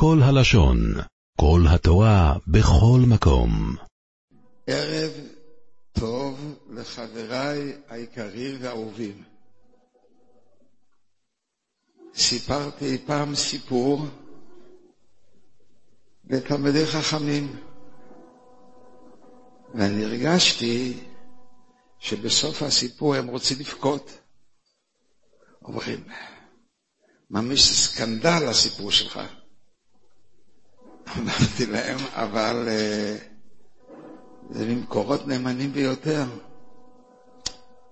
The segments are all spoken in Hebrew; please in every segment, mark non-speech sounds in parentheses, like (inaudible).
כל הלשון, כל התורה, בכל מקום. ערב טוב לחבריי היקרים והאהובים. סיפרתי פעם סיפור לתלמידי חכמים, ואני הרגשתי שבסוף הסיפור הם רוצים לבכות. אומרים, ממש סקנדל הסיפור שלך. אמרתי להם, אבל uh, זה ממקורות נאמנים ביותר.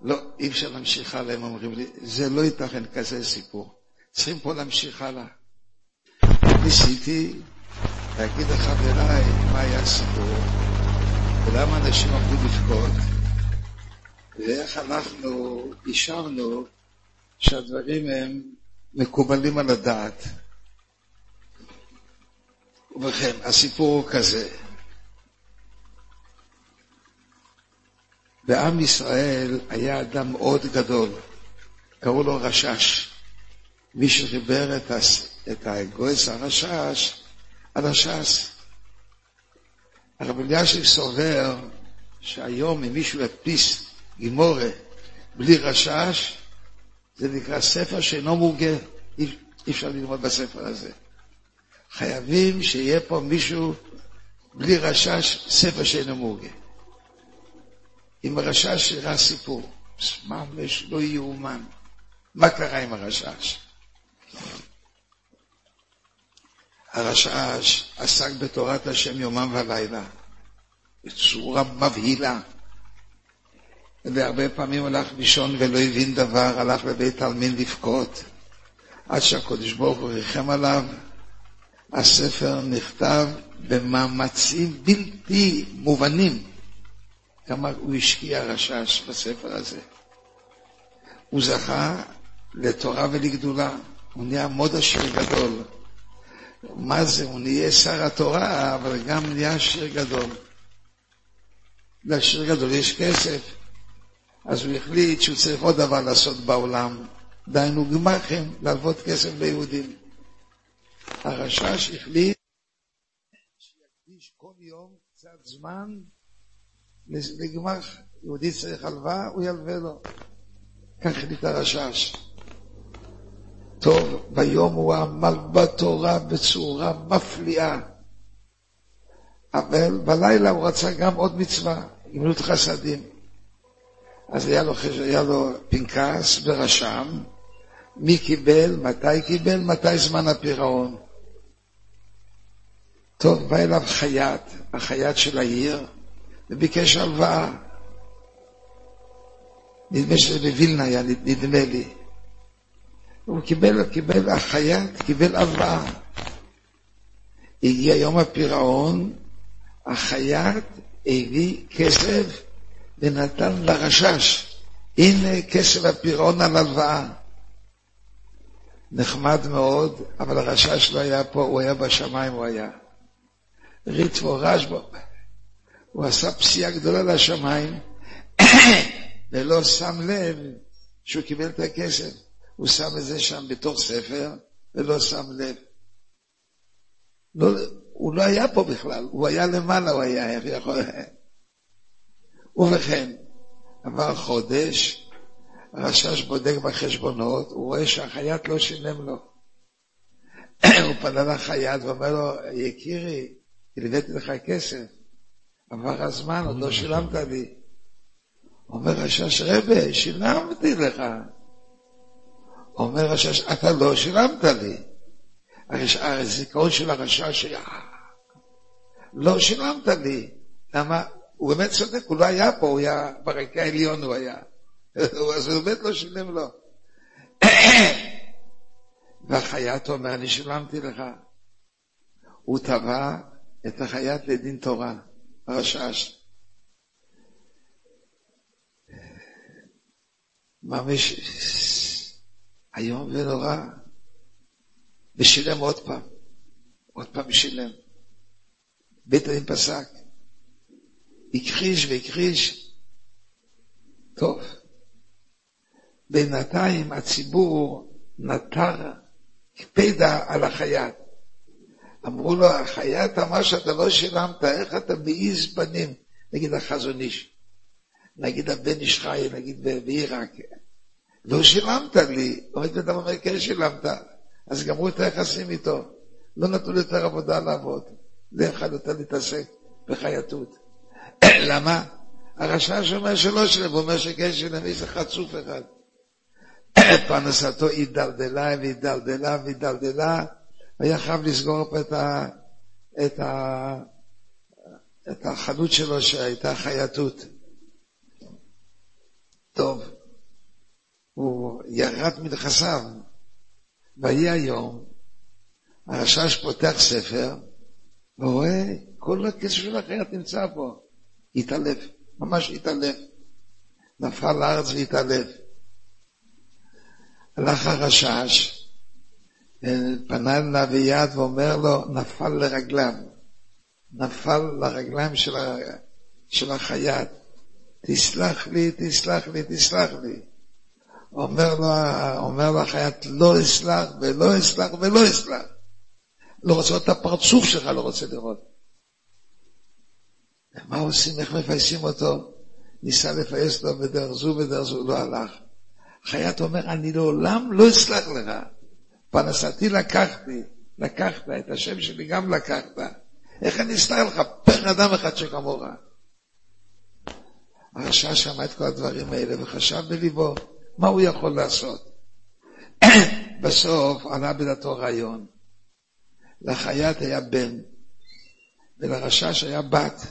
לא, אי אפשר להמשיך הלאה, הם אומרים לי, זה לא ייתכן כזה סיפור. צריכים פה להמשיך הלאה. ניסיתי להגיד לחבריי מה היה הסיפור, ולמה אנשים עמדו לבכות, ואיך אנחנו אישרנו שהדברים הם מקובלים על הדעת. ובכן, הסיפור הוא כזה. בעם ישראל היה אדם מאוד גדול, קראו לו רשש. מי שחיבר את, הס... את הגויס הרשש, הרשש. הרב אלישיב סובר שהיום אם מישהו ידפיס גימורה בלי רשש, זה נקרא ספר שאינו מוגה, אי אפשר ללמוד בספר הזה. חייבים שיהיה פה מישהו בלי רשש, ספר שאינו מוגה. עם הרשש אירע סיפור, ממש לא יאומן. מה קרה עם הרשש? הרשש עסק בתורת השם יומם ולילה, בצורה מבהילה. והרבה פעמים הלך לישון ולא הבין דבר, הלך לבית עלמין לבכות, עד שהקדוש ברוך הוא ריחם עליו. הספר נכתב במאמצים בלתי מובנים. כמה הוא השקיע רשש בספר הזה. הוא זכה לתורה ולגדולה, הוא נהיה מאוד עשיר גדול. מה זה, הוא נהיה שר התורה, אבל גם נהיה עשיר גדול. לעשיר גדול יש כסף. אז הוא החליט שהוא צריך עוד דבר לעשות בעולם, דהיינו גמ"חים, להלוות כסף ליהודים. הרשש החליט שיקדיש כל יום קצת זמן לגמ"ח. יהודי צריך הלוואה, הוא ילווה לו. כך החליט הרשש. טוב, ביום הוא עמל בתורה בצורה מפליאה. אבל בלילה הוא רצה גם עוד מצווה, גמילות חסדים. אז היה לו, היה לו פנקס ורשם מי קיבל, מתי קיבל, מתי זמן הפירעון. טוב, בא אליו חייט, החייט של העיר, וביקש הלוואה. נדמה שזה בווילנה היה, נדמה לי. הוא קיבל, קיבל, החייט קיבל הלוואה. הגיע יום הפירעון, החייט הביא כסף ונתן לרשש, הנה כסף הפירעון על הלוואה. נחמד מאוד, אבל הרשש לא היה פה, הוא היה בשמיים, הוא היה. ריטבו רשבו, הוא עשה פסיעה גדולה לשמיים, (coughs) ולא שם לב שהוא קיבל את הכסף. הוא שם את זה שם בתוך ספר, ולא שם לב. לא, הוא לא היה פה בכלל, הוא היה למעלה, הוא היה, איך יכול... (laughs) ובכן, עבר חודש, הרשש בודק בחשבונות, הוא רואה שהחייט לא שילם לו. הוא פנה לחייט ואומר לו, יקירי, הלוויתי לך כסף, עבר הזמן, עוד לא שילמת לי. אומר רשש, רבה, שילמתי לך. אומר רשש, אתה לא שילמת לי. הזיכרון של הרשש היה, לא שילמת לי. למה? הוא באמת צודק, הוא לא היה פה, הוא היה ברקע העליון הוא היה. (laughs) אז הוא באמת לא שילם לו. (coughs) והחייט אומר, אני שילמתי לך. הוא תבע את החייט לדין תורה, הרשש. ממש איום ונורא. ושילם עוד פעם. עוד פעם שילם. בית הדין פסק. הכחיש והכחיש. טוב. בינתיים הציבור נטר הקפדה על החייט. אמרו לו, החייט אמר שאתה לא שילמת, איך אתה מעיז פנים? נגיד החזון איש, נגיד הבן איש חי, נגיד בעיראק. לא שילמת לי. אומרת אתה אומר, כן שילמת. אז גמרו את היחסים איתו. לא נתנו לי יותר עבודה לעבוד. לא יכל יותר להתעסק בחייטות. (clears throat) למה? הרשע שאומר שלא שלם, הוא אומר שכן שלם, איזה חצוף אחד. פרנסתו הידלדלה והידלדלה והידלדלה, והיה חייב לסגור פה את, ה, את, ה, את החנות שלו שהייתה חייטות. טוב, הוא ירד מנכסיו, ויהי היום, הרשש פותח ספר, ורואה, כל הכסף של החייט נמצא פה. התעלף, ממש התעלף. נפל לארץ והתעלף. הלך הרשש, פנה אליו יד ואומר לו, נפל לרגליו, נפל לרגליים של, ה... של החייט, תסלח לי, תסלח לי, תסלח לי. אומר לו, אומר לו החייט, לא אסלח ולא אסלח ולא אסלח. לא רוצה את הפרצוף שלך, לא רוצה לראות. מה עושים, איך מפייסים אותו? ניסה לפייס אותו בדרך זו ודרך זו, לא הלך. חייט אומר, אני לעולם לא אסלח לך. פרנסתי לקחתי, לקחת, את השם שלי גם לקחת. איך אני אסלח לך? פר אדם אחד שכמוך. הרשע שמע את כל הדברים האלה וחשב בליבו, מה הוא יכול לעשות? (clears throat) בסוף עלה בדעתו רעיון. לחייט היה בן, ולרשש היה בת.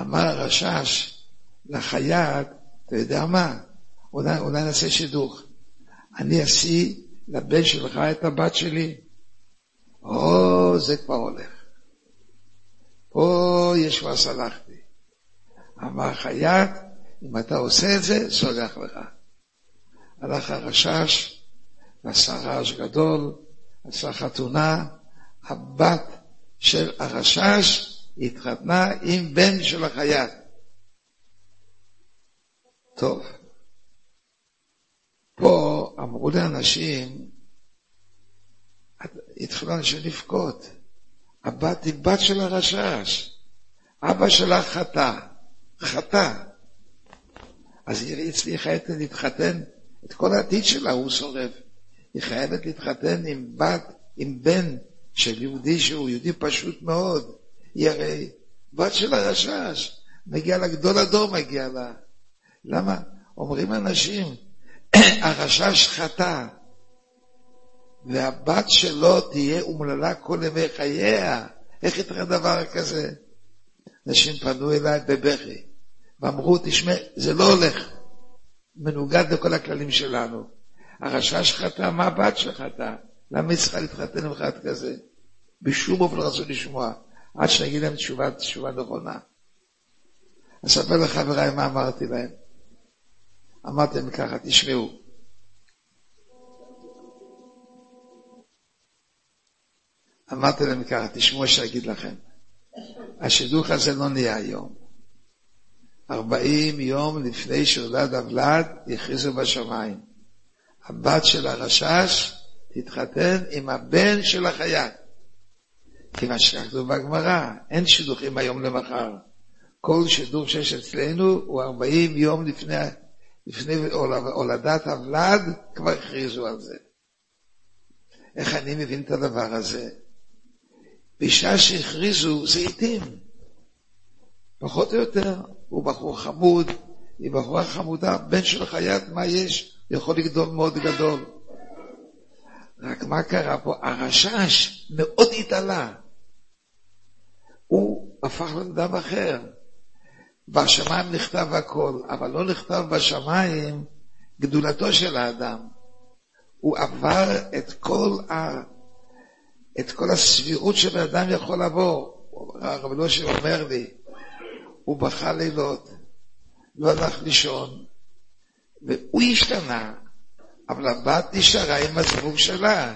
אמר הרשש לחייט, אתה יודע מה? אולי, אולי נעשה שידוך. אני אשיא לבן שלך את הבת שלי. או, זה כבר הולך. פה יש כבר סלחתי. אמר חייט, אם אתה עושה את זה, סולח לך. הלך הרשש, ועשה רעש גדול, עשה חתונה, הבת של הרשש התחתנה עם בן של החייט. טוב, פה אמרו לאנשים, התחילו אנשים לבכות. הבת היא בת של הרשש, אבא שלה חטא, חטא. אז היא הצליחה להתחתן, את כל העתיד שלה הוא שורף. היא חייבת להתחתן עם בת, עם בן של יהודי שהוא יהודי פשוט מאוד. היא הרי בת של הרשש, מגיע לה, גדול הדור מגיע לה. למה? אומרים אנשים, (coughs) הרשש חטא, והבת שלו תהיה אומללה כל ימי חייה. איך ייתכן דבר כזה? אנשים פנו אליי בבכי, ואמרו, תשמע, זה לא הולך, מנוגד לכל הכללים שלנו. הרשש חטא, מה הבת שחטא? למה היא צריכה להתחתן עם אחד כזה? בשום אופן לא רצו לשמוע, עד שנגיד להם תשובה, תשובה נכונה. אספר לחבריי מה אמרתי להם. אמרתי להם ככה, תשמעו. אמרתי להם ככה, תשמעו שאגיד לכם. השידוך הזה לא נהיה היום. ארבעים יום לפני שהולד הוולד, הכריזו בשמיים. הבת של הרשש תתחתן עם הבן של החייל. כיוון שכתוב בגמרא, אין שידוכים היום למחר. כל שידוך שיש אצלנו הוא 40 יום לפני, לפני הולדת הוולד, כבר הכריזו על זה. איך אני מבין את הדבר הזה? בשעה שהכריזו זה עיתים. פחות או יותר, הוא בחור חמוד, היא בחורה חמודה, בן של חיית, מה יש? יכול לגדול מאוד גדול. רק מה קרה פה? הרשש מאוד התעלה. הוא הפך לאדם אחר. בשמיים נכתב הכל, אבל לא נכתב בשמיים גדולתו של האדם. הוא עבר את כל, ה... את כל הסבירות שבן אדם יכול לעבור. הרב אלושר אומר לי, הוא בכה לילות, לא הלך לישון, והוא השתנה, אבל הבת נשארה עם הזבוב שלה.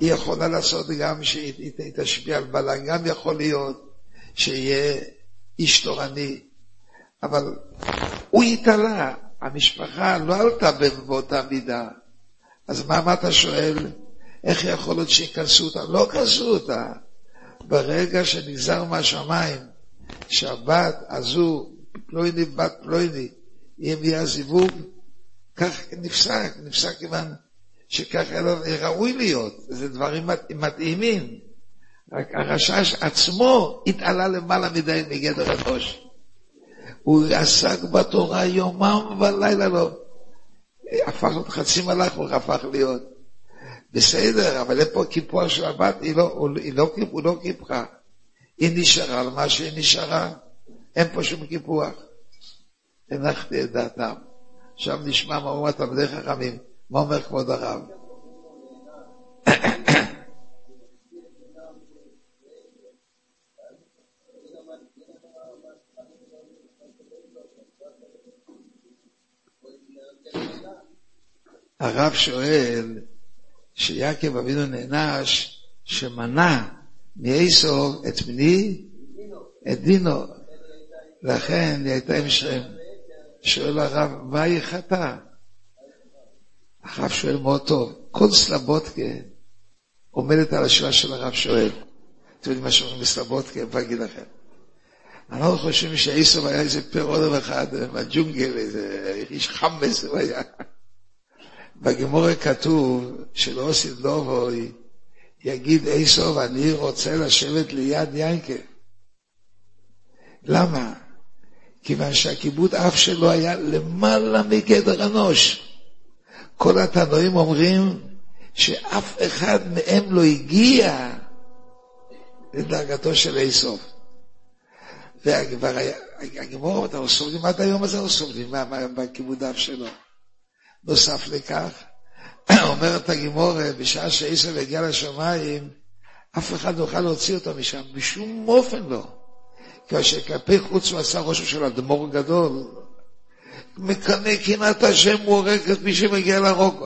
היא יכולה לעשות גם שהיא תשפיע על בעלה, גם יכול להיות שיהיה איש תורני, אבל הוא התעלה, המשפחה לא עלתה באותה מידה. אז מה, מה אתה שואל? איך יכול להיות שיכנסו אותה? לא כנסו אותה. ברגע שנגזר מהשמיים שהבת הזו, פלויני בת פלויני, היא מביאה זיווג, כך נפסק, נפסק כיוון שכך ראוי להיות, זה דברים מתאימים. הרשש עצמו התעלה למעלה מדי מגדר הראש. הוא עסק בתורה יומם ולילה לא. הפך להיות חצי מלאך, הוא הפך להיות. בסדר, אבל אין פה קיפוח של הבת, היא לא, היא לא, הוא לא קיפחה. היא נשארה על מה שהיא נשארה, אין פה שום קיפוח. הנחתי את דעתם. עכשיו נשמע מה אומר תלמידי חכמים, מה אומר כבוד הרב. הרב שואל שיעקב אבינו נענש שמנע מעשו את מני? את דינו. לכן היא הייתה עם שם. שואל הרב, מה היא חטאה? הרב שואל מאוד טוב, כל סלבודקה עומדת על השאלה של הרב שואל. אתם יודעים מה שאומרים בסלבודקה, אני אגיד לכם. אנחנו חושבים שעשו היה איזה פר אחד בג'ונגל, איזה איש חמאס הוא היה. בגמורה כתוב שלא עושים דובוי, יגיד עשו, אני רוצה לשבת ליד יינקה. למה? כיוון שהכיבוד אף שלו היה למעלה מגדר אנוש. כל התנועים אומרים שאף אחד מהם לא הגיע לדרגתו של איסוף. והגמור, אנחנו סובלים עד היום הזה, אנחנו סובלים בכיבוד אף שלו. נוסף לכך, (clears throat) אומרת הגימור, בשעה שאיסר הגיע לשמיים, אף אחד לא יוכל להוציא אותו משם, בשום אופן לא. כאשר כלפי חוץ הוא עשה רושם של אדמו"ר גדול, מקנא קנאת השם הוא הורג את מי שמגיע להרוג.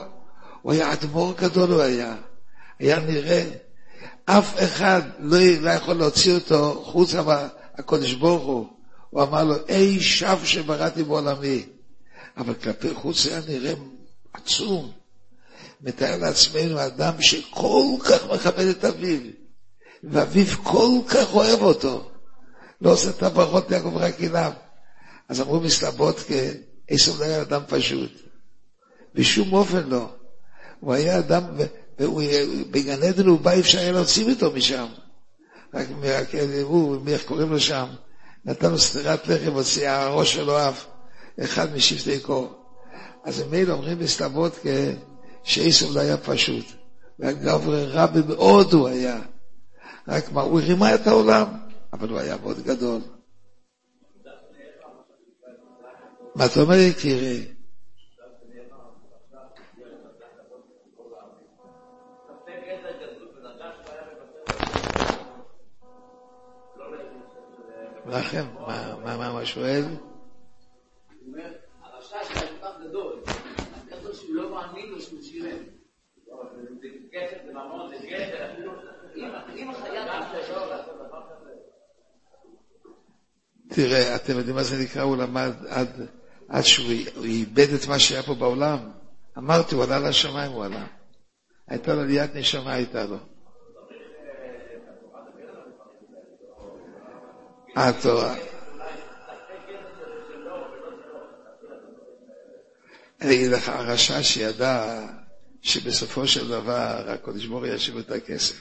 הוא היה אדמו"ר גדול, הוא היה. היה נראה. אף אחד לא, יכול להוציא אותו חוץ מהקודש ברוך הוא. הוא אמר לו, אי שב שבראתי בעולמי. אבל כלפי חוץ היה נראה עצום. מתאר לעצמנו אדם שכל כך מכבד את אביו, ואביו כל כך אוהב אותו. לא עושה את הברכות ליעקב רק אליו. אז אמרו מסלבודקה, עשו לא היה אדם פשוט. בשום אופן לא. הוא היה אדם, בגן עדן הוא בא, אפשר היה להוציא אותו משם. רק הוא, איך קוראים לו שם? נתן לו סטירת לחם, הוציא הראש שלו אף. אחד משבטי קור. אז הם מילא אומרים בסלבודקה שעשו לא היה פשוט. והגברי רבי מאוד הוא היה. רק מה, הוא הרימה את העולם, אבל הוא היה מאוד גדול. מה אתה אומר, יקירי? לכם, מה מה שואל? תראה, אתם יודעים מה זה נקרא? הוא למד עד, עד שהוא איבד את מה שהיה פה בעולם. אמרתי, הוא עלה לשמיים, הוא עלה. הייתה לו עליית נשמה, הייתה לו. התורה. אני אגיד לך, הרשע שידע שבסופו של דבר הקודש ברוך הוא ישיב את הכסף.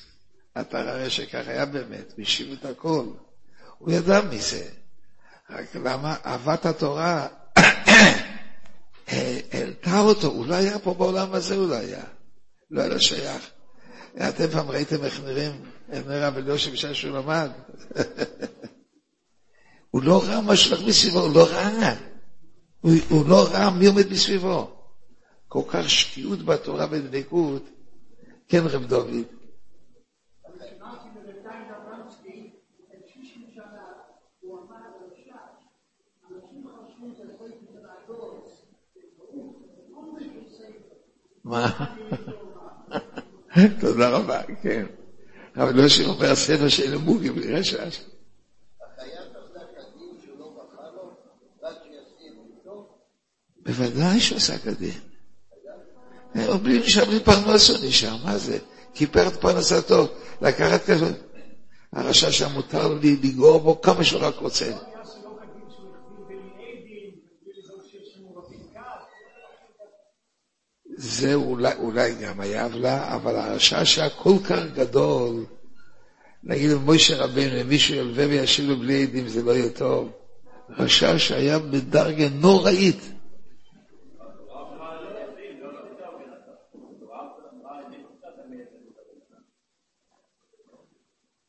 אתה רואה שכך היה באמת, הוא השיב את הכל. הוא ידע מזה. רק למה אהבת התורה (coughs) העלתה אותו, הוא לא היה פה בעולם הזה, הוא לא היה. לא היה שייך. אתם פעם ראיתם איך נראים, איך נראה רב אליושע בשעה שהוא למד? (laughs) הוא לא ראה מה שהולך מסביבו, הוא לא ראה. הוא, הוא לא ראה מי עומד מסביבו. כל כך שקיעות בתורה ודבקות, כן רב דוד. מה? (laughs) תודה רבה, כן. אבל לא אומר הספר של מוגי ברשש. בוודאי שהוא עשה כדין. בלי משם פרנסו נשאר, מה זה? כיפר את פרנסתו, לקחת כזה. הרשע שם מותר לי לגרור בו כמה שהוא רק רוצה. זה אולי, אולי גם היה עוולה, אבל הרשע שהיה כל כך גדול, נגיד מוישה רבנו, אם מישהו ילווה וישיב לו בלי עדים, זה לא יהיה טוב. רשע שהיה בדרגה נוראית.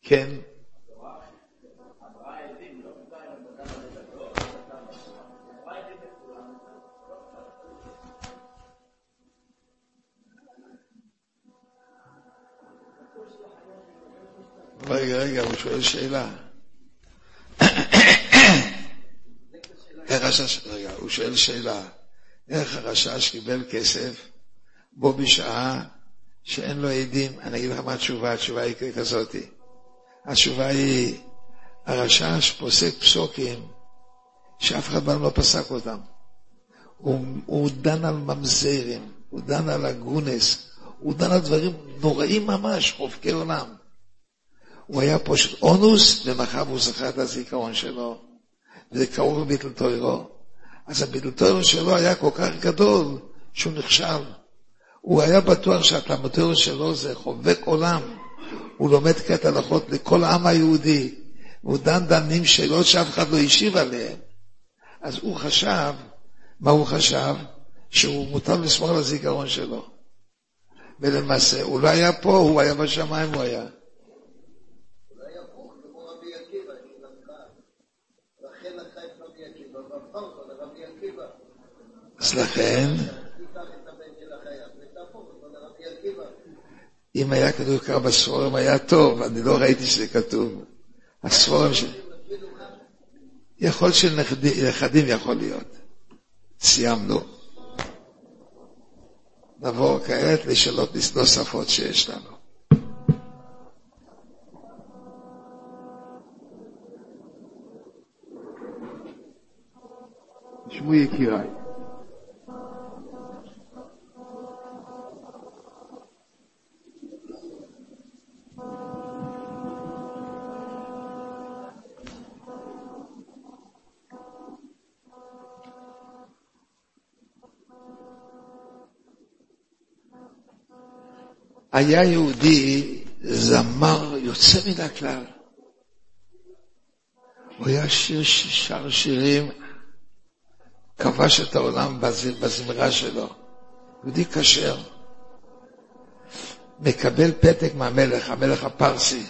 כן. רגע, רגע, הוא שואל שאלה. איך. רגע, הוא שואל שאלה. איך הרשש קיבל כסף בו בשעה שאין לו עדים? אני אגיד לך מה התשובה, התשובה היא כזאתי. התשובה היא, הרשש פוסק פסוקים שאף אחד בעולם לא פסק אותם. הוא, הוא דן על ממזרים, הוא דן על הגונס, הוא דן על דברים נוראים ממש, חובקי עולם. הוא היה פושט אונוס, ומחר הוא זכר את הזיכרון שלו, וזה קרוב לביטל טוירו. אז הביטל טוירו שלו היה כל כך גדול, שהוא נכשל. הוא היה בטוח שהתלמוד שלו זה חובק עולם. הוא לומד קטע הלכות לכל העם היהודי, והוא דן דנים שאלות שאף אחד לא השיב עליהן. אז הוא חשב, מה הוא חשב? שהוא מותר לשמור על הזיכרון שלו. ולמעשה, הוא לא היה פה, הוא היה בשמיים, הוא היה. אז לכן, אם היה כתוב כך בספורם היה טוב, אני לא ראיתי שזה כתוב. הספורם ש... יכול של נכדים יכול להיות. סיימנו. נעבור כעת לשאלות נוספות שיש לנו. תשמעו יקיריי. היה יהודי זמר יוצא מן הכלל. הוא היה שיר ששר שירים, כבש את העולם בזמרה שלו. יהודי כשר. מקבל פתק מהמלך, המלך הפרסי.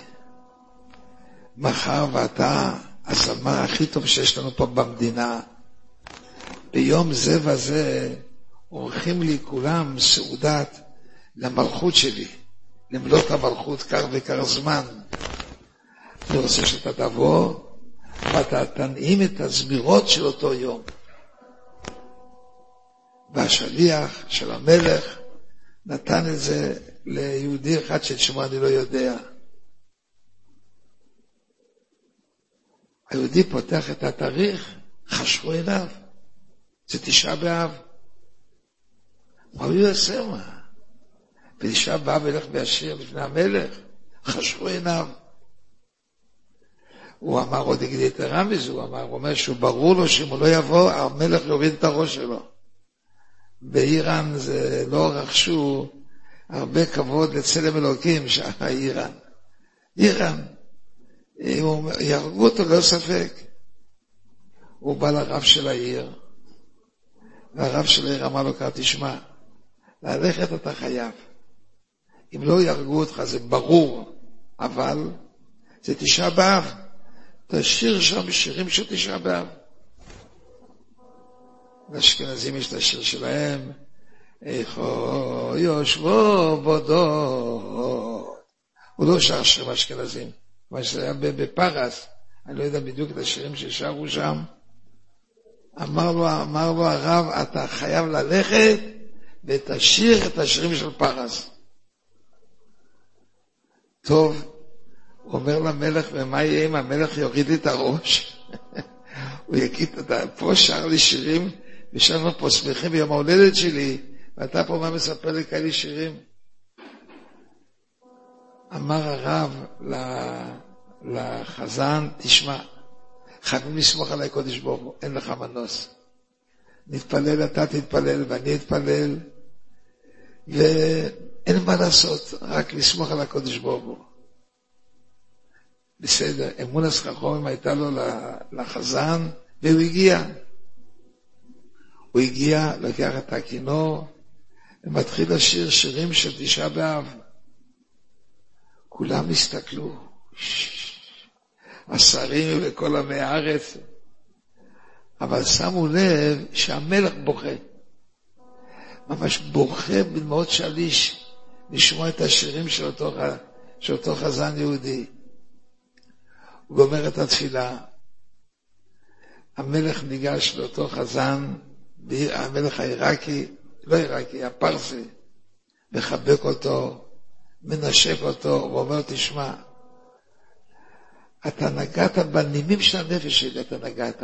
מחר ואתה הזמר הכי טוב שיש לנו פה במדינה. ביום זה וזה עורכים לי כולם סעודת למלכות שלי, למלוא המלכות כך וכך זמן. אני רוצה שאתה תבוא ואתה תנעים את הזמירות של אותו יום. והשליח של המלך נתן את זה ליהודי אחד שאת שמו אני לא יודע. היהודי פותח את התאריך, חשכו עיניו. זה תשעה באב. מה הוא יעשה מה? ואישה באה וילך וישיר לפני המלך, חשכו עיניו. הוא אמר עוד יתרה מזה, הוא אמר, הוא אומר שהוא ברור לו שאם הוא לא יבוא, המלך יוריד את הראש שלו. באיראן זה לא רכשו הרבה כבוד לצלם אלוקים, שהיה איראן. איראן, יהרגו אותו לא ספק. הוא בא לרב של העיר, והרב של העיר אמר לו תשמע, ללכת אתה חייב. אם לא יהרגו אותך זה ברור, אבל זה תשעה באב. תשאיר שם שירים של תשעה באב. לאשכנזים יש את השיר שלהם, איכו יושבו בודו. הוא לא שר שירים אשכנזים, מה שזה היה בפרס, אני לא יודע בדיוק את השירים ששרו שם. אמר לו, אמר לו הרב, אתה חייב ללכת ותשאיר את השירים של פרס. טוב, הוא אומר למלך, ומה יהיה אם המלך יוריד לי את הראש? (laughs) הוא יגיד, אתה פה שר לי שירים, ושם פה שמחים ביום ההולדת שלי, ואתה פה מה מספר לי כאלה שירים? אמר הרב לחזן, תשמע, חייבים לסמוך על הקודש ברוך הוא, אין לך מנוס. נתפלל, אתה תתפלל ואני אתפלל, ואין מה לעשות, רק לסמוך על הקודש ברוך הוא. בסדר, אמון הסחרחורים הייתה לו לחזן, והוא הגיע. הוא הגיע, לקח את הכינור, ומתחיל לשיר שירים של תשעה באב. כולם הסתכלו, השרים וכל עמי הארץ, אבל שמו לב שהמלך בוכה. ממש בוכה בדמעות שליש לשמוע את השירים של אותו, של אותו חזן יהודי. הוא גומר את התפילה, המלך ניגש לאותו חזן, המלך העיראקי, לא עיראקי, הפרסי, מחבק אותו, מנשק אותו, ואומר, תשמע, אתה נגעת בנימים של הנפש שלי, אתה נגעת.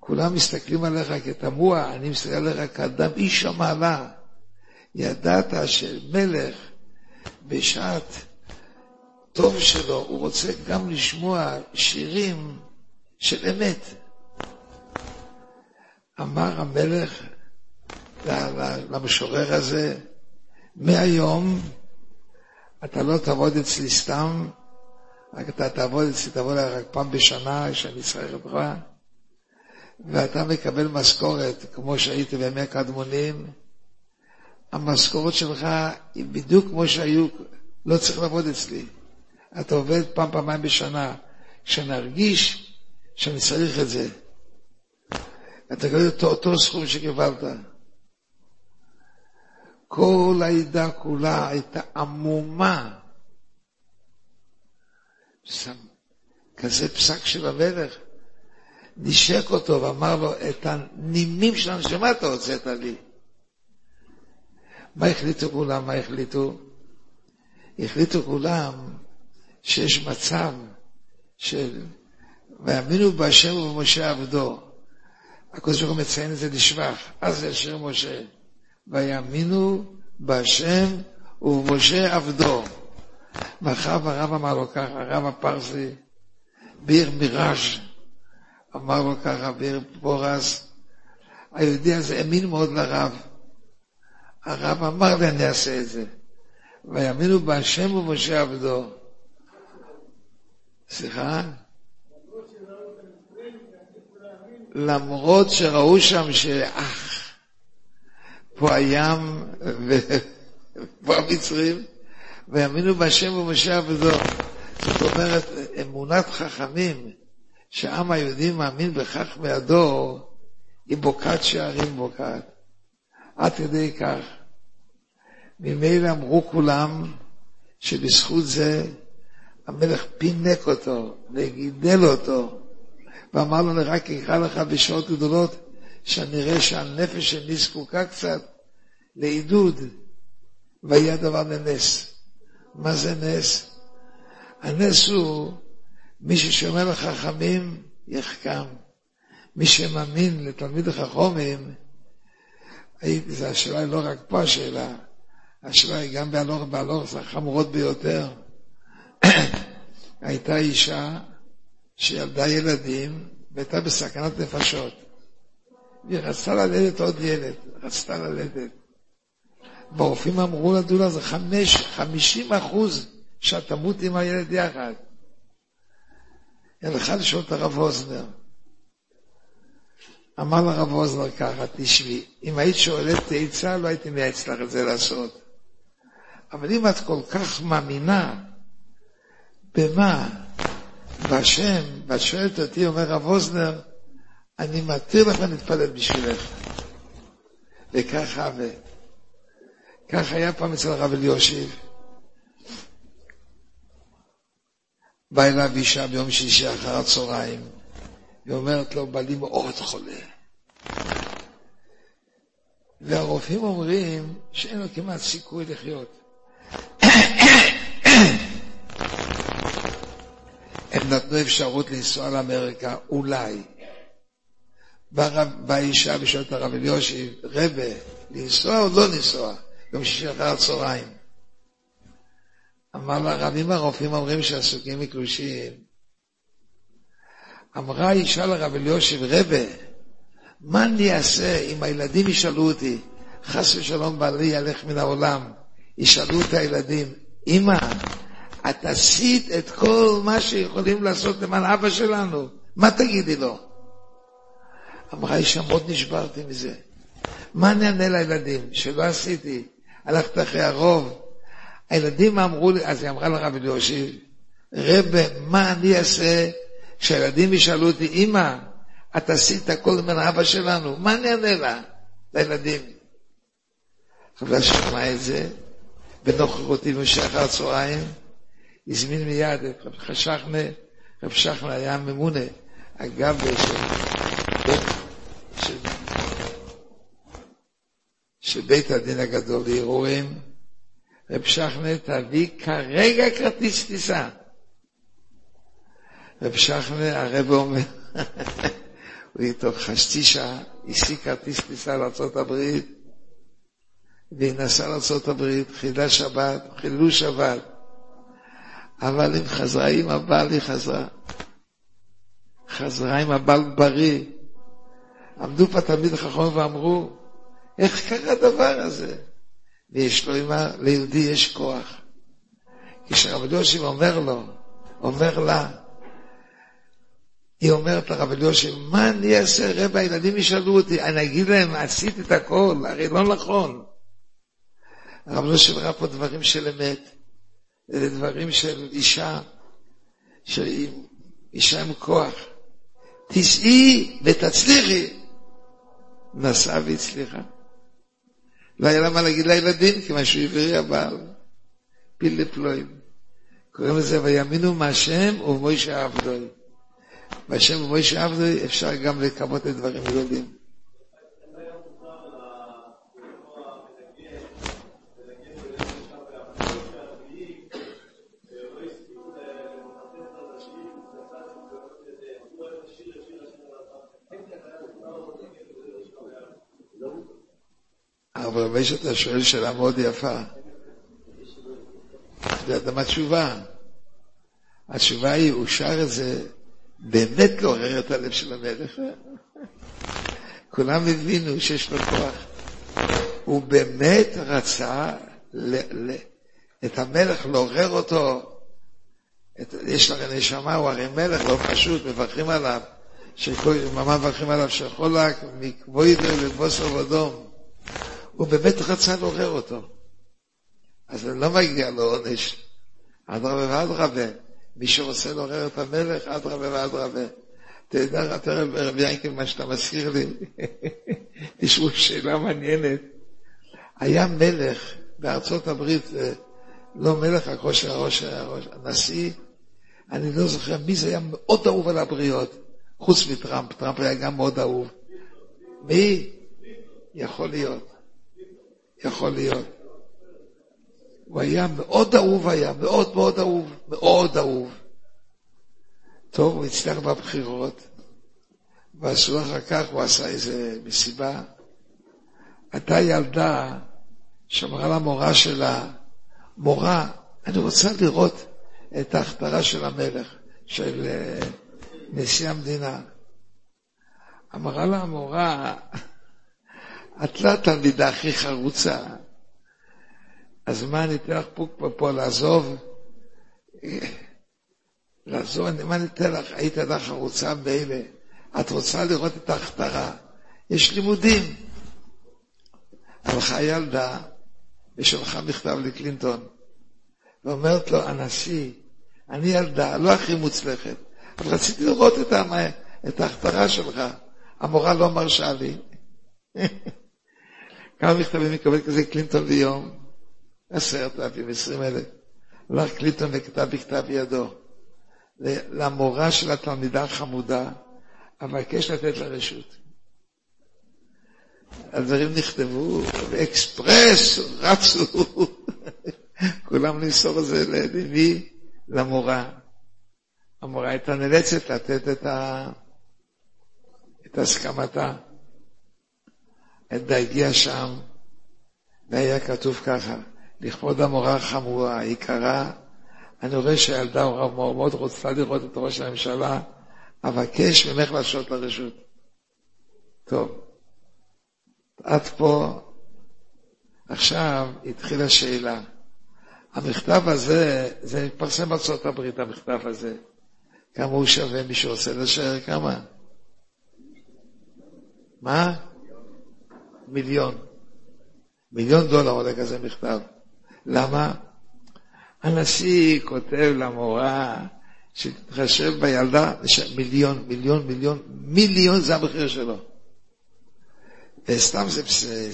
כולם מסתכלים עליך כתמוה, אני מסתכל עליך כאדם איש המעלה. ידעת שמלך בשעת טוב שלו, הוא רוצה גם לשמוע שירים של אמת. אמר המלך למשורר הזה, מהיום אתה לא תעבוד אצלי סתם, רק אתה תעבוד אצלי, תעבוד רק פעם בשנה, כשאני צריך אותך, ואתה מקבל משכורת, כמו שהייתי בימי הקדמונים, המשכורת שלך היא בדיוק כמו שהיו, לא צריך לעבוד אצלי. אתה עובד פעם, פעמיים בשנה. כשנרגיש שאני צריך את זה, אתה תקבל את אותו סכום שקיבלת. כל העדה כולה הייתה עמומה. שם כזה פסק של המלך, נשק אותו ואמר לו, את הנימים של הנשמה אתה הוצאת לי. מה החליטו כולם? מה החליטו? החליטו כולם שיש מצב של ויאמינו בהשם ובמשה עבדו. הקדוש ברוך הוא מציין את זה לשבח, אז אשר משה. ויאמינו בהשם ובמשה עבדו. מאחר והרב אמר לו ככה, הרב הפרסי, בעיר מיראז' אמר לו ככה, בעיר פורס, היהודי הזה האמין מאוד לרב. הרב אמר לי, אני אעשה את זה. ויאמינו בהשם ובמשה עבדו. סליחה? למרות שראו שם שאח, פה הים ופה (laughs) המצרים, ויאמינו בהשם ובמשה עבדו. זאת אומרת, אמונת חכמים, שהעם היהודי מאמין בכך מהדור, היא בוקעת שערים בוקעת. עד כדי כך. ממילא אמרו כולם שבזכות זה המלך פינק אותו וגידל אותו, ואמר לו, אני רק אקרא לך בשעות גדולות, שאני אראה שהנפש שלי זקוקה קצת לעידוד, ויהיה הדבר לנס. מה זה נס? הנס הוא מי ששומר לחכמים יחכם. מי שמאמין לתלמיד החכומים, זו השאלה היא לא רק פה השאלה, השאלה היא גם בהלוך בהלוך החמורות ביותר. (clears throat) הייתה אישה שילדה ילדים והייתה בסכנת נפשות. והיא רצתה ללדת עוד ילד, רצתה ללדת. והרופאים אמרו לדולה, זה חמש, חמישים אחוז שאת תמות עם הילד יחד. היא הלכה לשאול את הרב אוזנר. אמר לרב אוזנר ככה, תשבי, אם היית שואלת עצה, לא הייתי מייעץ לך את זה לעשות. אבל אם את כל כך מאמינה, במה? בהשם, ואת שואלת אותי, אומר רב אוזנר, אני מתיר לך להתפלל בשבילך. וככה, ו... כך היה פעם אצל הרב אליושיב. בא אליו אישה ביום שישי אחר הצהריים, היא אומרת לו, בעלי מאוד חולה. והרופאים אומרים שאין לו כמעט סיכוי לחיות. הם נתנו אפשרות לנסוע לאמריקה, אולי. באה אישה ושואלת הרב אליושי, רבה, לנסוע או לא לנסוע? יום שישי אחר הצהריים. אמר לה, רבים הרופאים אומרים שעסוקים מקלושים. אמרה אישה לרב אליושיב, רבה, מה אני אעשה אם הילדים ישאלו אותי, חס ושלום בעלי ילך מן העולם, ישאלו את הילדים, אמא, את עשית את כל מה שיכולים לעשות למען אבא שלנו, מה תגידי לו? אמרה אישה, מאוד נשברתי מזה. מה אני אענה לילדים שלא עשיתי? הלכת אחרי הרוב. הילדים אמרו לי, אז היא אמרה לרב אליושיב, רבה, מה אני אעשה כשהילדים ישאלו אותי, אמא, את עשית הכל למען אבא שלנו, מה אני אענה לה, לילדים? חבר שמע את זה, בנוכחותי במשך הצהריים, הזמין מיד את רב חשכנה, רב שכנה היה ממונה, אגב, של, של, של בית הדין הגדול לערעורים, רב שכנה תביא כרגע כרטיס טיסה. רב שכנה, הרב אומר, (laughs) הוא טוב חצי שעה, השיג כרטיס טיסה לארה"ב, והיא נסעה לארה"ב, חילה שבת, חיללו שבת. אבל אם חזרה עם הבעל, היא חזרה. חזרה עם הבעל בריא. עמדו פה תלמיד חכם ואמרו, איך קרה הדבר הזה? ויש לו אמא, ליהודי יש כוח. כשרב אליושיב אומר לו, אומר לה, היא אומרת לרב אליושיב, מה אני אעשה? רבע הילדים ישאלו אותי, אני אגיד להם, עשית את הכל, הרי לא נכון. הרב אליושיב ראה פה דברים של אמת. אלה דברים של אישה, של אישה עם כוח. תסעי ותצליחי. נסעה והצליחה. לא היה לה מה להגיד לילדים, כיוון שהוא עברי הבעל. פיל לפלואים. קוראים לזה ויאמינו מהשם ובמוישה עבדוי. בהשם ובמוישה עבדוי אפשר גם לקוות לדברים גדולים. אבל רבי שאתה שואל שאלה מאוד יפה. אתה יודע מה התשובה? התשובה היא, הוא שר את זה באמת לעורר את הלב של המלך. כולם הבינו שיש לו כוח. הוא באמת רצה ל- ל- את המלך, לעורר אותו. את, יש לך נשמה, הוא הרי מלך, לא פשוט, מברכים עליו. ממש מברכים עליו שחולק מכבוידר לבוסר ודום. הוא באמת רצה לעורר אותו. אז לא מגיע לו עונש. אדרבה ואדרבה. מי שרוצה לעורר את המלך, אדרבה ואדרבה. יודע, אתה רבי ינקל, מה שאתה מזכיר לי, (laughs) תשמעו שאלה מעניינת. היה מלך בארצות הברית, אה, לא מלך, הכושר הראש, הראש, הנשיא, אני לא זוכר מי זה היה מאוד אהוב על הבריות, חוץ מטראמפ, טראמפ היה גם מאוד אהוב. מי? יכול להיות. יכול להיות. הוא היה מאוד אהוב היה, מאוד מאוד אהוב, מאוד אהוב. טוב, הוא הצליח בבחירות, ועשו אחר כך, הוא עשה איזה מסיבה. הייתה ילדה שאמרה למורה שלה, מורה, אני רוצה לראות את ההכתרה של המלך, של אה, נשיא המדינה. אמרה לה המורה, את לא התלמידה הכי חרוצה, אז מה אני אתן לך פה, פה לעזוב? לעזוב, מה אני אתן לך? היית אדם חרוצה באלה. את רוצה לראות את ההכתרה, יש לימודים. הלכה ילדה ושלחה מכתב לקלינטון, ואומרת לו, הנשיא, אני ילדה, לא הכי מוצלחת, אבל רציתי לראות את ההכתרה שלך. המורה לא מרשה לי. (laughs) כמה מכתבים מקבל כזה קלינטון ביום? עשרת אלפים, עשרים אלף. הלך קלינטון וכתב בכתב ידו. למורה של התלמידה החמודה, אבקש לתת לה רשות. הדברים נכתבו, ואקספרס, רצו, כולם למסור את זה למי? למורה. המורה הייתה נאלצת לתת את, ה... את הסכמתה. עדה הגיע שם, והיה כתוב ככה, לכבוד המורה החמורה, היקרה, אני רואה שהילדה מאוד רוצה לראות את ראש הממשלה, אבקש ממך להשעות לרשות. טוב, עד פה, עכשיו התחילה שאלה. המכתב הזה, זה מתפרסם בארצות הברית, המכתב הזה. כמה הוא שווה, מי שרוצה לשער כמה? מה? מיליון. מיליון דולר עולה כזה מכתב. למה? הנשיא כותב למורה שתתחשב בילדה, מיליון, מיליון, מיליון, מיליון זה המחיר שלו. וסתם זה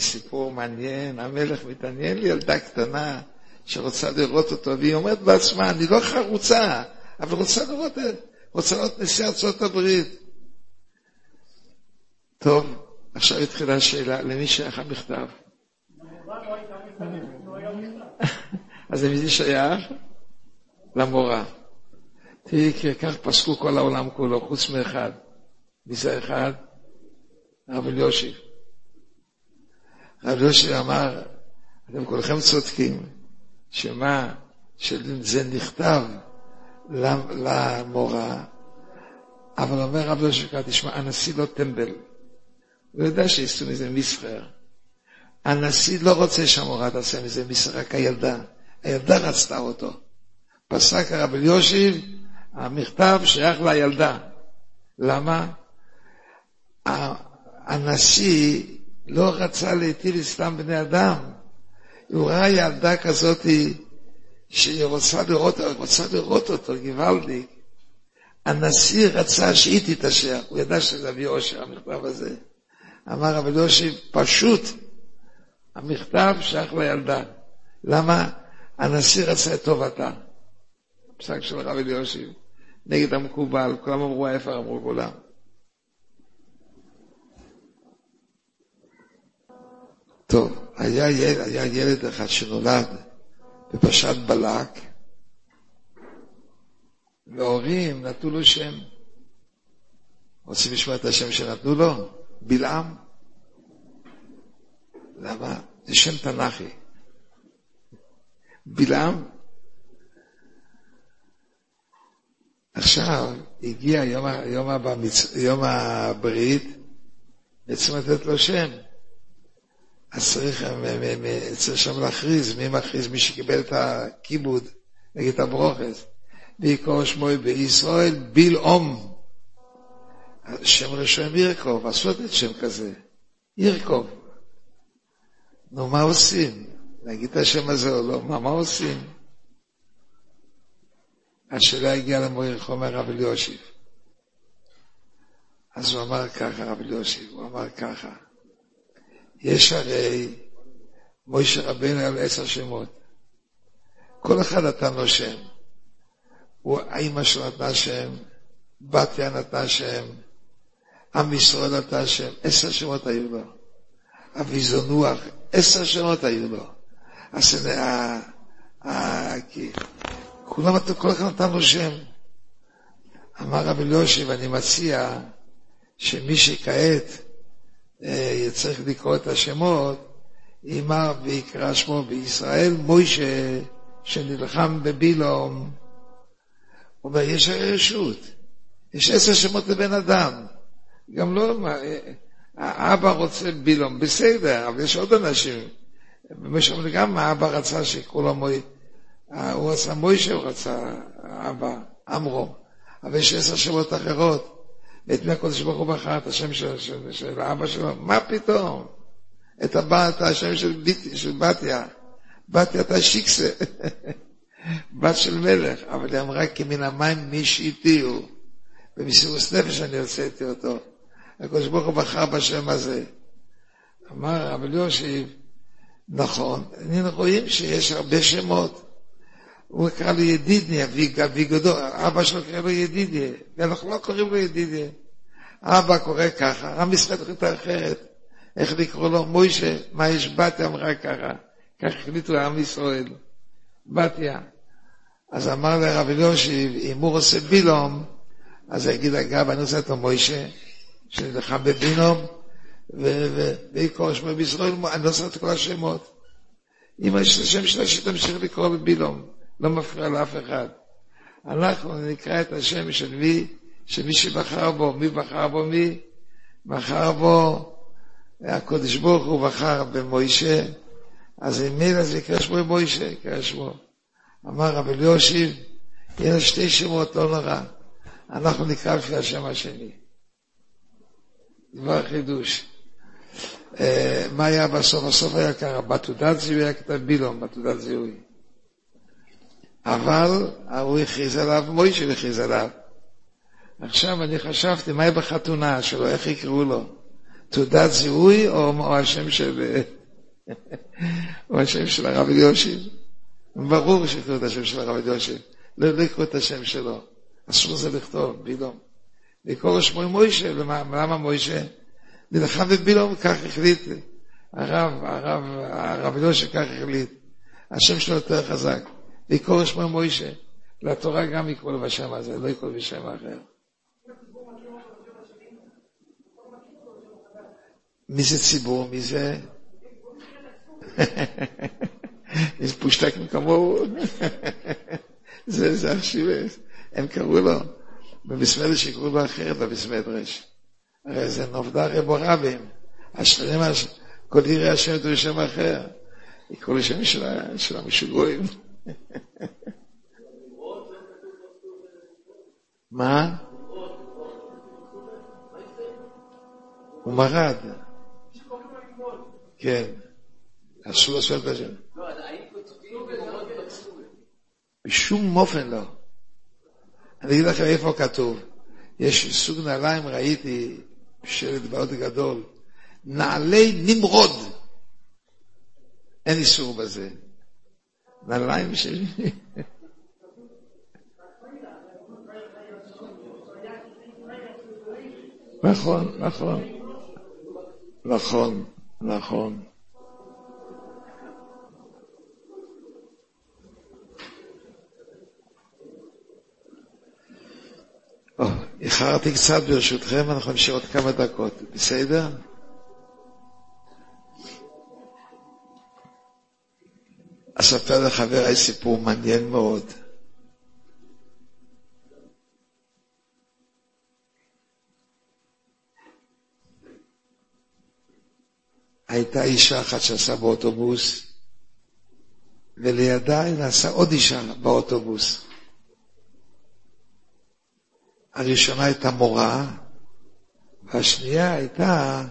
סיפור מעניין, המלך מתעניין לי ילדה קטנה שרוצה לראות אותו, והיא אומרת בעצמה, אני לא חרוצה, אבל רוצה לראות, רוצה לראות נשיא ארצות הברית. טוב, עכשיו התחילה השאלה, למי שייך המכתב? (laughs) אז למי זה שייך? למורה. תראי, כך פסקו כל העולם כולו, חוץ מאחד. מי זה אחד? הרב אליושיב. הרב אליושיב אמר, אתם כולכם צודקים, שמה, שזה נכתב למורה, אבל אומר רב אליושיב, תשמע, הנשיא לא טמבל. הוא יודע שייסעו מזה מסחר. הנשיא לא רוצה שהמורה תעשה מזה מסחר, רק הילדה. הילדה רצתה אותו. פסק הרב אליושיב, המכתב שייך לילדה. למה? הנשיא לא רצה להטיל סתם בני אדם. הוא ראה ילדה כזאת שהיא רוצה לראות, רוצה לראות אותו, גוואלדיק. הנשיא רצה שהיא תתעשר, הוא ידע שזה יביא אושר, המכתב הזה. אמר רבי יוסי, פשוט, המכתב שייך לילדה. למה? הנשיא רצה את טובתה. פסק של רבי אליושיב, נגד המקובל, כולם אמרו ההפך, אמרו כולם. טוב, היה ילד, היה ילד אחד שנולד בפרשת בלק, וההורים נתנו לו שם. רוצים לשמוע את השם שנתנו לו? בלעם. למה? זה שם תנ"כי. בלעם. עכשיו הגיע יום, יום, הבמצ... יום הברית, בעצם לתת לו שם. אז צריך, צריך שם להכריז, מי מכריז? מי שקיבל את הכיבוד נגיד את הברוכס. ויקרא שמו בישראל בלעום. שם ראשון ירקוב, עשו לתת שם כזה, ירקוב. נו, מה עושים? להגיד את השם הזה או לא? מה, מה עושים? השאלה הגיעה למורי חומר רב אליושיב. אז הוא אמר ככה, רב אליושיב, הוא אמר ככה, יש הרי מוישה רבנו על עשר שמות. כל אחד נתן לו שם. האמא שלו נתנה שם, בתיה נתנה שם, עם ישראל נתן שם, עשר שמות היו לו. אבי זונוח, עשר שמות היו לו. אז כולם, כל אחד נתן לו שם. אמר רבי אליושיב, אני מציע שמי שכעת אה, צריך לקרוא את השמות, אמר ויקרא שמו בישראל, מוישה שנלחם בבילום. הוא אומר, יש רשות, יש עשר שמות לבן אדם. גם לא, האבא רוצה בילום, בסדר, אבל יש עוד אנשים. במשך גם האבא רצה לו מוי, הוא רצה מוישה, הוא רצה אבא, עמרו. אבל יש עשר שמות אחרות. ואת מי הקודש ברוך הוא בחר את השם של, של, של האבא שלו? מה פתאום? את הבת, השם של, של בתיה. בתיה אתה שיקסה. (laughs) בת של מלך, אבל היא אמרה כי מן המים מי שאיתיהו. במסירות נפש אני הוצאתי אותו. הקדוש ברוך הוא בחר בשם הזה. אמר אבל יושיב, נכון, אנחנו רואים שיש הרבה שמות. הוא קרא לו ידידיה, ויגודו, אבא שלו קרא לו ידידיה, ואנחנו לא קוראים לו ידידיה. אבא קורא ככה, עם ישראל החליטה אחרת. איך לקרוא לו? מוישה, מה יש בתיה אמרה ככה. כך החליטו עם ישראל. בתיה. אז אמר לרב אליושיב, אם הוא עושה בילום, אז יגיד, אגב, אני רוצה את המוישה, שנלחם בבינום, ויקרא שמו בישראל, אני לא צריך את כל השמות. אם יש את השם שלה, שתמשיך לקרוא בבילום. לא מפריע לאף אחד. אנחנו נקרא את השם של מי, של מי שבחר בו. מי בחר בו מי? בחר בו, הקדוש ברוך הוא בחר במוישה, אז אם מילא זה יקרא שמו מוישה, יקרא שמו. אמר רבי אליושיב, יהיה שתי שמות, לא נורא. אנחנו נקרא לפי השם השני. דבר חידוש. אה, מה היה בסוף? הסוף היה ככה, בתעודת זיהוי היה כתב בילום, בתעודת זיהוי. אבל הוא הכריז עליו, מוישה הכריז עליו. עכשיו אני חשבתי, מה יהיה בחתונה שלו, איך יקראו לו? תעודת זיהוי או, או השם של... (laughs) או השם של הרב אליושיב? ברור שיקראו את השם של הרב אליושיב. לא, לא יקראו את השם שלו. אסור זה לכתוב, בילום. לקרוא שמו מוישה, למה מוישה? נלחם בבילום, כך החליט הרב, הרב, הרב אליושיב כך החליט. השם שלו יותר חזק. לקרוא שמו מוישה. לתורה גם יקראו לו בשם הזה, לא יקראו בשם אחר. מי זה ציבור? מי זה? (laughs) יש פושטקים כמוהו. (laughs) זה, זה השיבס. הם קראו לו, במסמדרש יקראו לו אחרת במסמדרש. הרי זה נובדה רבו רבים. השלם, כל עירי השם ידעו שם אחר. יקראו לשם של המשוגעים. (laughs) מה? הוא מרד. כן. אסור לעשות את זה. בשום אופן לא. אני אגיד לכם איפה כתוב. יש סוג נעליים, ראיתי, שלט מאוד גדול, נעלי נמרוד. אין איסור בזה. נעליים שלי. נכון, נכון, נכון, נכון. איחרתי קצת ברשותכם, אנחנו נמשיך עוד כמה דקות, בסדר? אספר לחבריי סיפור מעניין מאוד. הייתה אישה אחת שעשה באוטובוס, ולידה נסעה עוד אישה באוטובוס. הראשונה הייתה מורה, והשנייה הייתה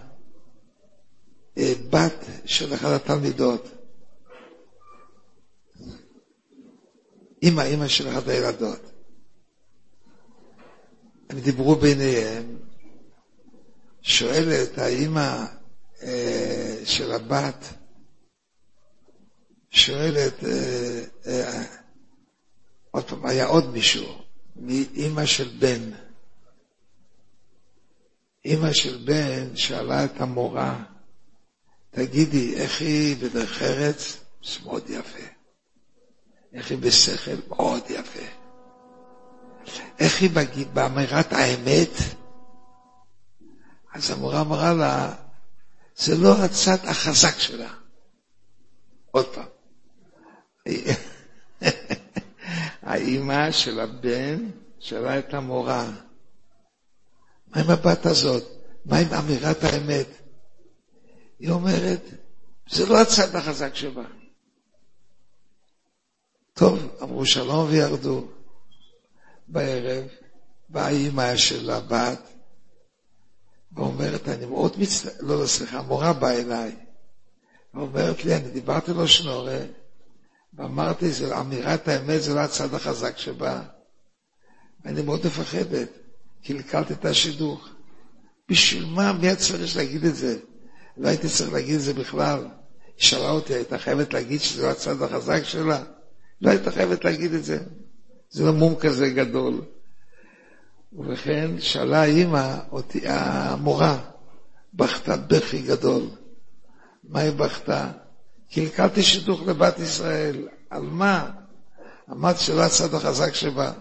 אה, בת של אחת התלמידות. אימא, אימא של אחת הילדות. הם דיברו ביניהם, שואלת האימא אה, של הבת, שואלת, אה, עוד פעם, היה עוד מישהו, מאימא של בן. אימא של בן שאלה את המורה, תגידי, איך היא בדרך ארץ? זה מאוד יפה. איך היא בשכל? מאוד יפה. איך היא באמירת האמת? אז המורה אמרה לה, זה לא הצד החזק שלה. עוד פעם. האימא של הבן שאלה את המורה, מה עם הבת הזאת? מה עם אמירת האמת? היא אומרת, זה לא הצד החזק שבה. טוב, אמרו שלום וירדו. בערב באה אימא של הבת ואומרת, אני מאוד מצטער, לא, לא, סליחה, המורה באה אליי ואומרת לי, אני דיברתי לו שנורא ואמרתי, אמירת האמת זה לא הצד החזק שבה. ואני מאוד מפחדת, קלקלתי את השידוך. בשביל מה, מי צריך להגיד את זה? לא הייתי צריך להגיד את זה בכלל. היא שאלה אותי, הייתה חייבת להגיד שזה לא הצד החזק שלה? לא הייתה חייבת להגיד את זה. זה לא מום כזה גדול. ובכן, שאלה האימא, אותי, המורה, בכתה בכי גדול. מה היא בכתה? קלקלתי שידוך לבת ישראל. על מה? אמרתי שלא הצד החזק שבה.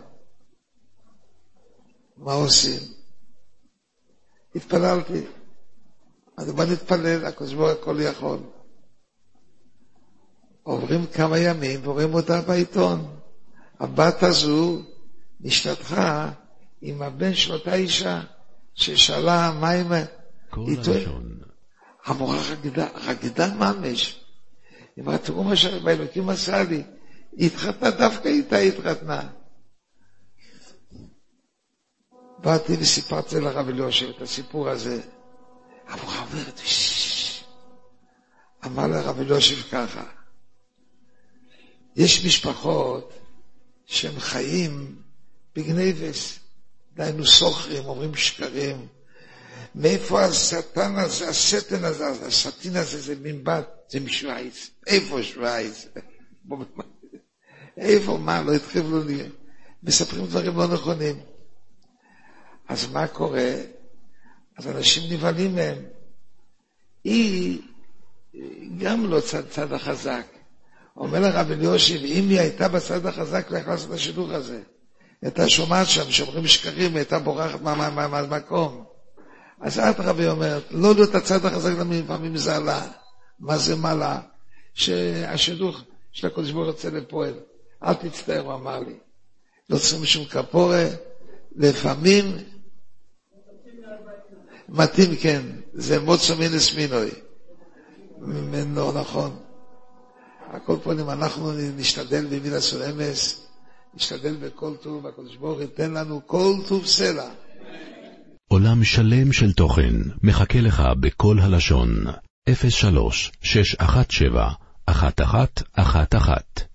מה עושים? התפללתי. אז בוא נתפלל, הקדוש ברוך הכל יכול. עוברים כמה ימים ורואים אותה בעיתון. הבת הזו נשתתחה עם הבן של אותה אישה ששאלה מה עם... כל הלשון. המורה רקדה ממש. היא אמרה, תראו מה שהאלוקים עשה לי. היא התחתנה, דווקא איתה היא התחתנה. באתי וסיפרתי לרב אליושב את הסיפור הזה. אומרת, "ששש." אמר לרב אליושב ככה, יש משפחות שהם חיים בגנבס, דהיינו סוחרים, אומרים שקרים. מאיפה השטן הזה, השטן הזה, השטין הזה, זה מין בת, זה משוויץ. איפה שוויץ? איפה, מה, לא התחילו לי. מספרים דברים לא נכונים. אז מה קורה? אז אנשים נבהלים מהם. היא גם לא צד, צד החזק. אומר לרב אליושיב, אם היא הייתה בצד החזק, לא יכלה לעשות את השידוך הזה. הייתה שומעת שם, שאומרים שקרים, היא הייתה בורחת מה- מה- מה- מהמקום. אז אדרבה היא אומרת, לא להיות הצד החזק לפעמים זה עלה. מה זה מעלה? שהשידוך של הקדוש ברוך הוא יוצא לפועל. אל תצטער, הוא אמר לי. לא צריכים שום כפורה, לפעמים מתאים כן, זה מוצא מינס מינוי. ממנו נכון. על כל פנים, אנחנו נשתדל במין עשו אמס, נשתדל בכל טוב, הקדוש ברוך ייתן לנו כל טוב סלע. עולם שלם של תוכן מחכה לך בכל הלשון, 03 617 1111